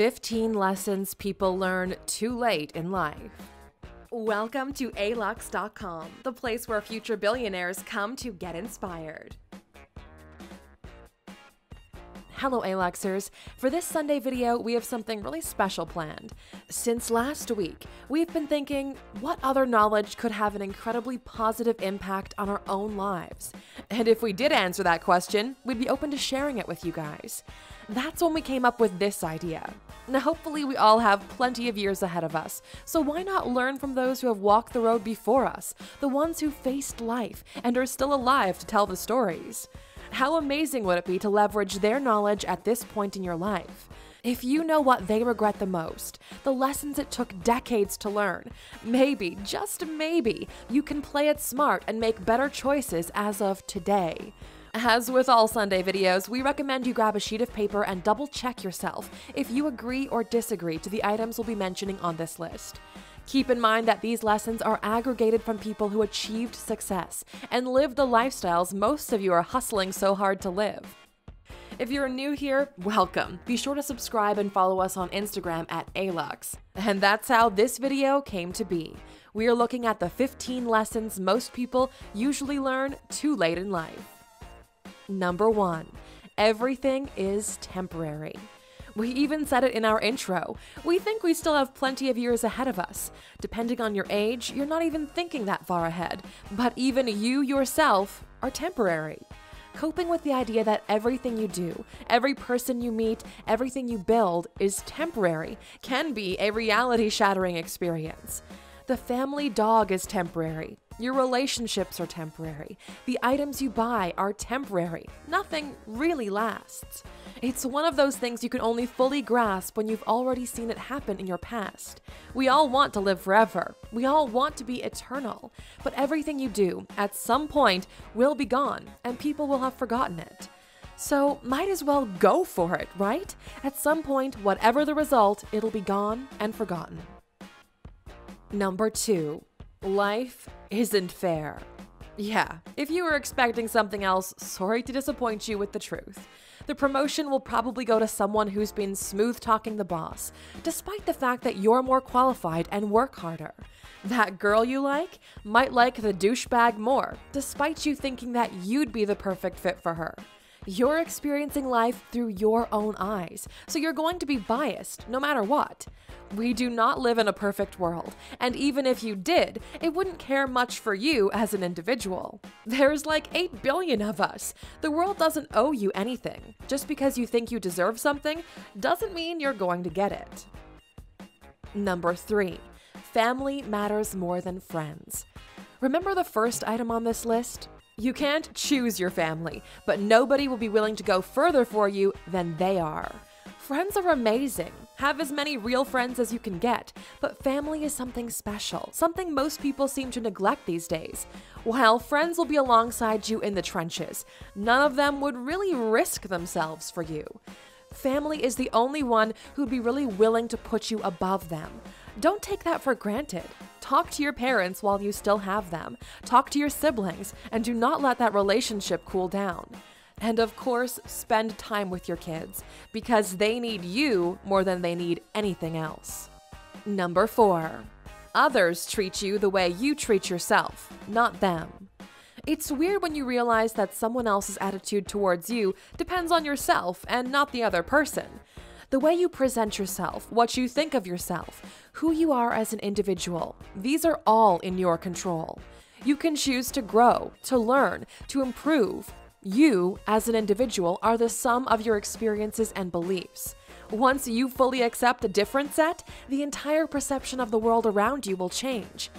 15 lessons people learn too late in life. Welcome to alux.com, the place where future billionaires come to get inspired. Hello, Aluxers. For this Sunday video, we have something really special planned. Since last week, we've been thinking what other knowledge could have an incredibly positive impact on our own lives. And if we did answer that question, we'd be open to sharing it with you guys. That's when we came up with this idea. Now, hopefully, we all have plenty of years ahead of us, so why not learn from those who have walked the road before us, the ones who faced life and are still alive to tell the stories? How amazing would it be to leverage their knowledge at this point in your life? If you know what they regret the most, the lessons it took decades to learn, maybe, just maybe, you can play it smart and make better choices as of today. As with all Sunday videos, we recommend you grab a sheet of paper and double check yourself if you agree or disagree to the items we'll be mentioning on this list. Keep in mind that these lessons are aggregated from people who achieved success and lived the lifestyles most of you are hustling so hard to live. If you're new here, welcome. Be sure to subscribe and follow us on Instagram at Alux. And that's how this video came to be. We are looking at the 15 lessons most people usually learn too late in life. Number one, everything is temporary. We even said it in our intro. We think we still have plenty of years ahead of us. Depending on your age, you're not even thinking that far ahead. But even you yourself are temporary. Coping with the idea that everything you do, every person you meet, everything you build is temporary can be a reality shattering experience. The family dog is temporary. Your relationships are temporary. The items you buy are temporary. Nothing really lasts. It's one of those things you can only fully grasp when you've already seen it happen in your past. We all want to live forever. We all want to be eternal. But everything you do, at some point, will be gone, and people will have forgotten it. So, might as well go for it, right? At some point, whatever the result, it'll be gone and forgotten. Number two, Life isn't fair. Yeah, if you were expecting something else, sorry to disappoint you with the truth. The promotion will probably go to someone who's been smooth talking the boss, despite the fact that you're more qualified and work harder. That girl you like might like the douchebag more, despite you thinking that you'd be the perfect fit for her. You're experiencing life through your own eyes, so you're going to be biased no matter what. We do not live in a perfect world, and even if you did, it wouldn't care much for you as an individual. There's like 8 billion of us. The world doesn't owe you anything. Just because you think you deserve something doesn't mean you're going to get it. Number 3. Family matters more than friends. Remember the first item on this list? You can't choose your family, but nobody will be willing to go further for you than they are. Friends are amazing. Have as many real friends as you can get, but family is something special, something most people seem to neglect these days. While friends will be alongside you in the trenches, none of them would really risk themselves for you. Family is the only one who'd be really willing to put you above them. Don't take that for granted. Talk to your parents while you still have them. Talk to your siblings, and do not let that relationship cool down. And of course, spend time with your kids because they need you more than they need anything else. Number four, others treat you the way you treat yourself, not them. It's weird when you realize that someone else's attitude towards you depends on yourself and not the other person. The way you present yourself, what you think of yourself, who you are as an individual, these are all in your control. You can choose to grow, to learn, to improve, you, as an individual, are the sum of your experiences and beliefs. Once you fully accept a different set, the entire perception of the world around you will change.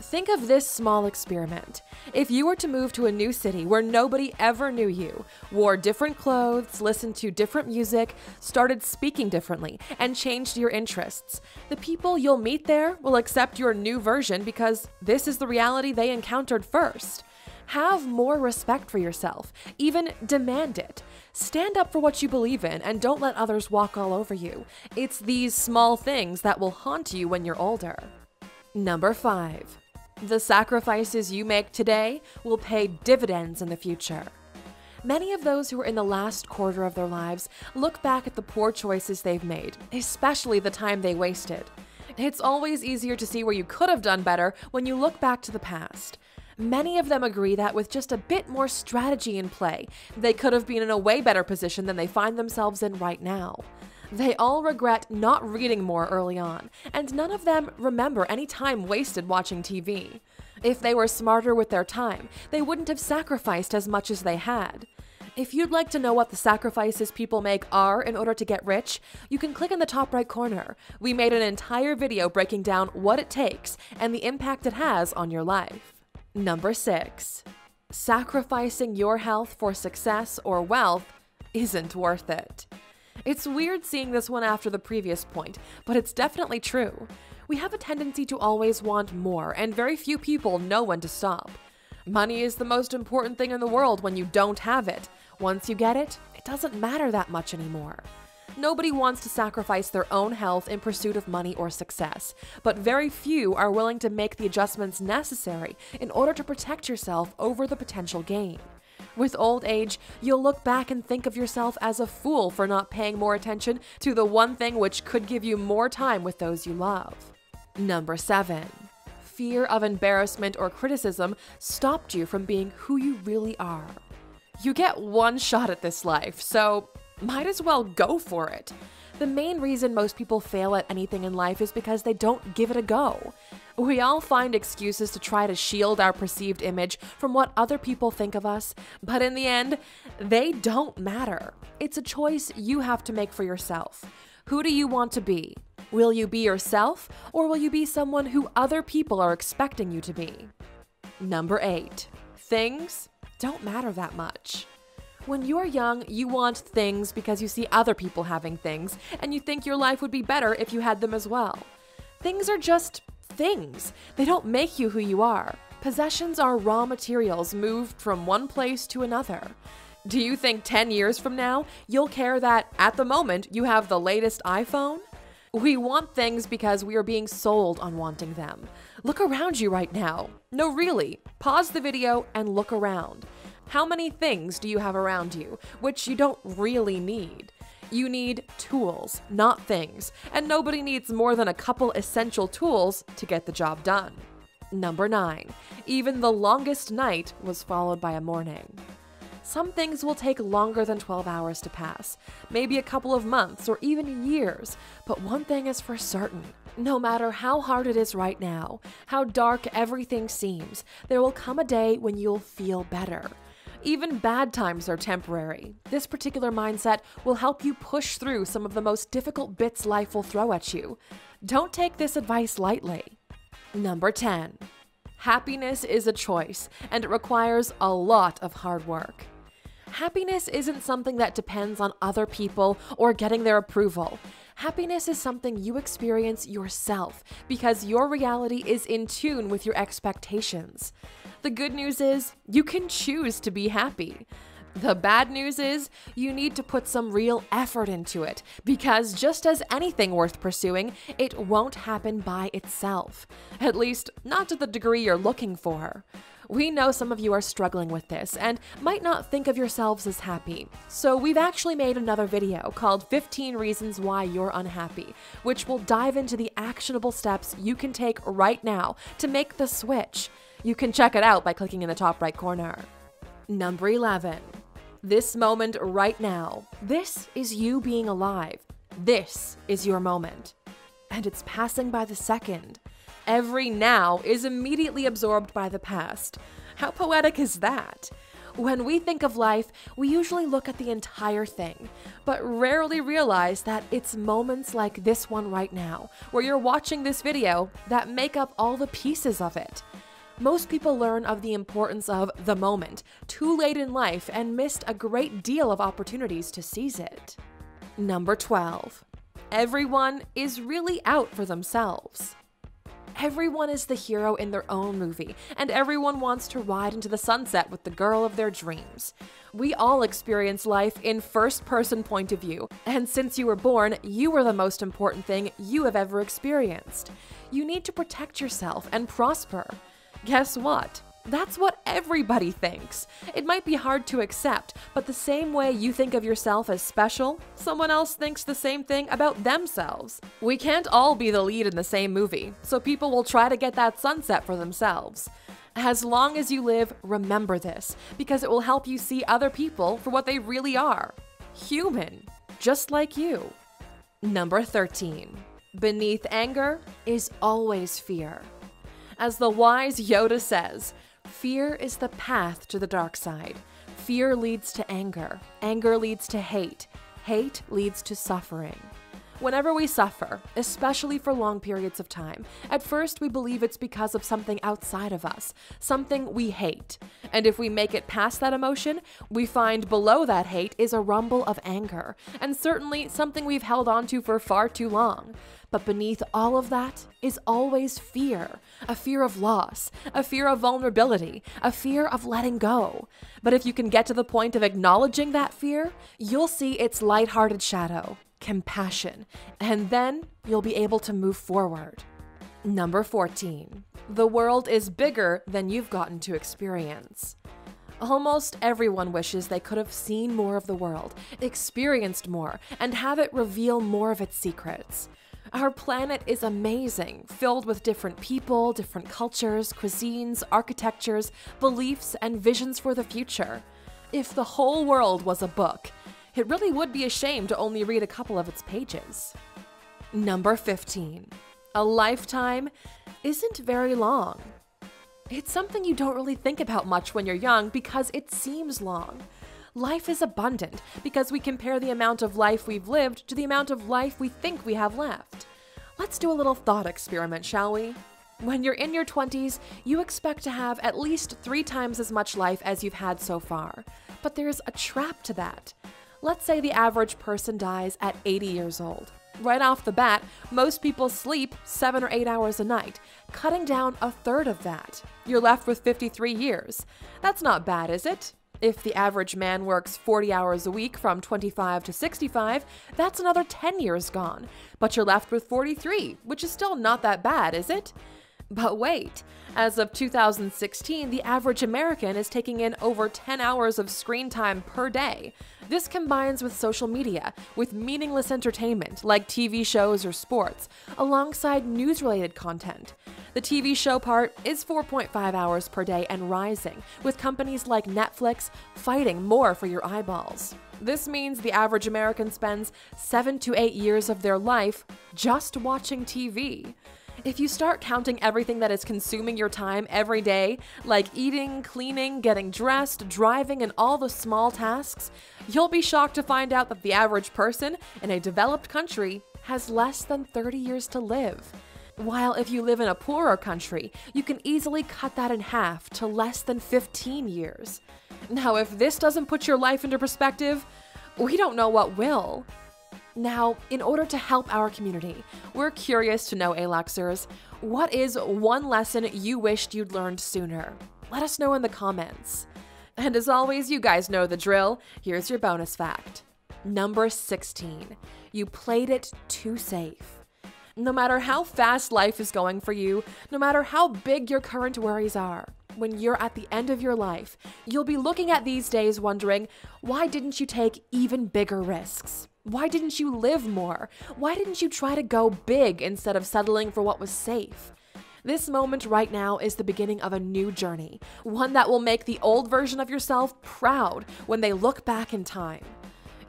Think of this small experiment. If you were to move to a new city where nobody ever knew you, wore different clothes, listened to different music, started speaking differently, and changed your interests, the people you'll meet there will accept your new version because this is the reality they encountered first. Have more respect for yourself, even demand it. Stand up for what you believe in and don't let others walk all over you. It's these small things that will haunt you when you're older. Number 5. The sacrifices you make today will pay dividends in the future. Many of those who are in the last quarter of their lives look back at the poor choices they've made, especially the time they wasted. It's always easier to see where you could have done better when you look back to the past. Many of them agree that with just a bit more strategy in play, they could have been in a way better position than they find themselves in right now. They all regret not reading more early on, and none of them remember any time wasted watching TV. If they were smarter with their time, they wouldn't have sacrificed as much as they had. If you'd like to know what the sacrifices people make are in order to get rich, you can click in the top right corner. We made an entire video breaking down what it takes and the impact it has on your life. Number 6. Sacrificing your health for success or wealth isn't worth it. It's weird seeing this one after the previous point, but it's definitely true. We have a tendency to always want more, and very few people know when to stop. Money is the most important thing in the world when you don't have it. Once you get it, it doesn't matter that much anymore. Nobody wants to sacrifice their own health in pursuit of money or success, but very few are willing to make the adjustments necessary in order to protect yourself over the potential gain. With old age, you'll look back and think of yourself as a fool for not paying more attention to the one thing which could give you more time with those you love. Number 7. Fear of embarrassment or criticism stopped you from being who you really are. You get one shot at this life, so might as well go for it. The main reason most people fail at anything in life is because they don't give it a go. We all find excuses to try to shield our perceived image from what other people think of us, but in the end, they don't matter. It's a choice you have to make for yourself. Who do you want to be? Will you be yourself, or will you be someone who other people are expecting you to be? Number 8. Things don't matter that much. When you're young, you want things because you see other people having things, and you think your life would be better if you had them as well. Things are just things, they don't make you who you are. Possessions are raw materials moved from one place to another. Do you think 10 years from now, you'll care that at the moment you have the latest iPhone? We want things because we are being sold on wanting them. Look around you right now. No, really. Pause the video and look around. How many things do you have around you, which you don't really need? You need tools, not things, and nobody needs more than a couple essential tools to get the job done. Number 9. Even the longest night was followed by a morning. Some things will take longer than 12 hours to pass, maybe a couple of months or even years, but one thing is for certain. No matter how hard it is right now, how dark everything seems, there will come a day when you'll feel better. Even bad times are temporary. This particular mindset will help you push through some of the most difficult bits life will throw at you. Don't take this advice lightly. Number 10. Happiness is a choice, and it requires a lot of hard work. Happiness isn't something that depends on other people or getting their approval. Happiness is something you experience yourself because your reality is in tune with your expectations. The good news is you can choose to be happy. The bad news is you need to put some real effort into it because just as anything worth pursuing, it won't happen by itself. At least, not to the degree you're looking for. We know some of you are struggling with this and might not think of yourselves as happy. So, we've actually made another video called 15 Reasons Why You're Unhappy, which will dive into the actionable steps you can take right now to make the switch. You can check it out by clicking in the top right corner. Number 11. This moment right now. This is you being alive. This is your moment. And it's passing by the second. Every now is immediately absorbed by the past. How poetic is that? When we think of life, we usually look at the entire thing, but rarely realize that it's moments like this one right now, where you're watching this video, that make up all the pieces of it. Most people learn of the importance of the moment too late in life and missed a great deal of opportunities to seize it. Number 12. Everyone is really out for themselves. Everyone is the hero in their own movie, and everyone wants to ride into the sunset with the girl of their dreams. We all experience life in first person point of view, and since you were born, you are the most important thing you have ever experienced. You need to protect yourself and prosper. Guess what? That's what everybody thinks. It might be hard to accept, but the same way you think of yourself as special, someone else thinks the same thing about themselves. We can't all be the lead in the same movie, so people will try to get that sunset for themselves. As long as you live, remember this, because it will help you see other people for what they really are human, just like you. Number 13. Beneath anger is always fear. As the wise Yoda says, Fear is the path to the dark side. Fear leads to anger. Anger leads to hate. Hate leads to suffering. Whenever we suffer, especially for long periods of time, at first we believe it's because of something outside of us, something we hate. And if we make it past that emotion, we find below that hate is a rumble of anger, and certainly something we've held onto for far too long. But beneath all of that is always fear a fear of loss, a fear of vulnerability, a fear of letting go. But if you can get to the point of acknowledging that fear, you'll see its lighthearted shadow, compassion, and then you'll be able to move forward. Number 14. The world is bigger than you've gotten to experience. Almost everyone wishes they could have seen more of the world, experienced more, and have it reveal more of its secrets. Our planet is amazing, filled with different people, different cultures, cuisines, architectures, beliefs, and visions for the future. If the whole world was a book, it really would be a shame to only read a couple of its pages. Number 15. A lifetime isn't very long. It's something you don't really think about much when you're young because it seems long. Life is abundant because we compare the amount of life we've lived to the amount of life we think we have left. Let's do a little thought experiment, shall we? When you're in your 20s, you expect to have at least three times as much life as you've had so far. But there's a trap to that. Let's say the average person dies at 80 years old. Right off the bat, most people sleep seven or eight hours a night, cutting down a third of that. You're left with 53 years. That's not bad, is it? If the average man works 40 hours a week from 25 to 65, that's another 10 years gone. But you're left with 43, which is still not that bad, is it? But wait, as of 2016, the average American is taking in over 10 hours of screen time per day. This combines with social media, with meaningless entertainment like TV shows or sports, alongside news related content. The TV show part is 4.5 hours per day and rising, with companies like Netflix fighting more for your eyeballs. This means the average American spends 7 to 8 years of their life just watching TV. If you start counting everything that is consuming your time every day, like eating, cleaning, getting dressed, driving, and all the small tasks, you'll be shocked to find out that the average person in a developed country has less than 30 years to live. While if you live in a poorer country, you can easily cut that in half to less than 15 years. Now, if this doesn't put your life into perspective, we don't know what will. Now, in order to help our community, we're curious to know, Aluxers, what is one lesson you wished you'd learned sooner? Let us know in the comments. And as always, you guys know the drill. Here's your bonus fact. Number 16. You played it too safe. No matter how fast life is going for you, no matter how big your current worries are, when you're at the end of your life, you'll be looking at these days wondering, why didn't you take even bigger risks? Why didn't you live more? Why didn't you try to go big instead of settling for what was safe? This moment right now is the beginning of a new journey, one that will make the old version of yourself proud when they look back in time.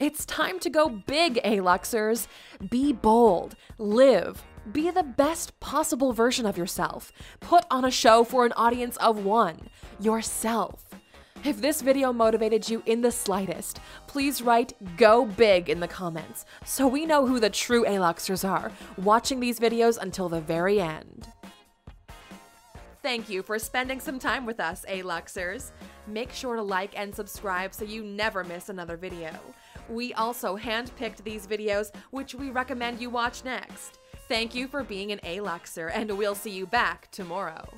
It's time to go big, Aluxers. Be bold, live, be the best possible version of yourself. Put on a show for an audience of one yourself. If this video motivated you in the slightest, please write go big in the comments so we know who the true Aluxers are, watching these videos until the very end. Thank you for spending some time with us, Aluxers. Make sure to like and subscribe so you never miss another video. We also handpicked these videos, which we recommend you watch next. Thank you for being an Aluxer, and we'll see you back tomorrow.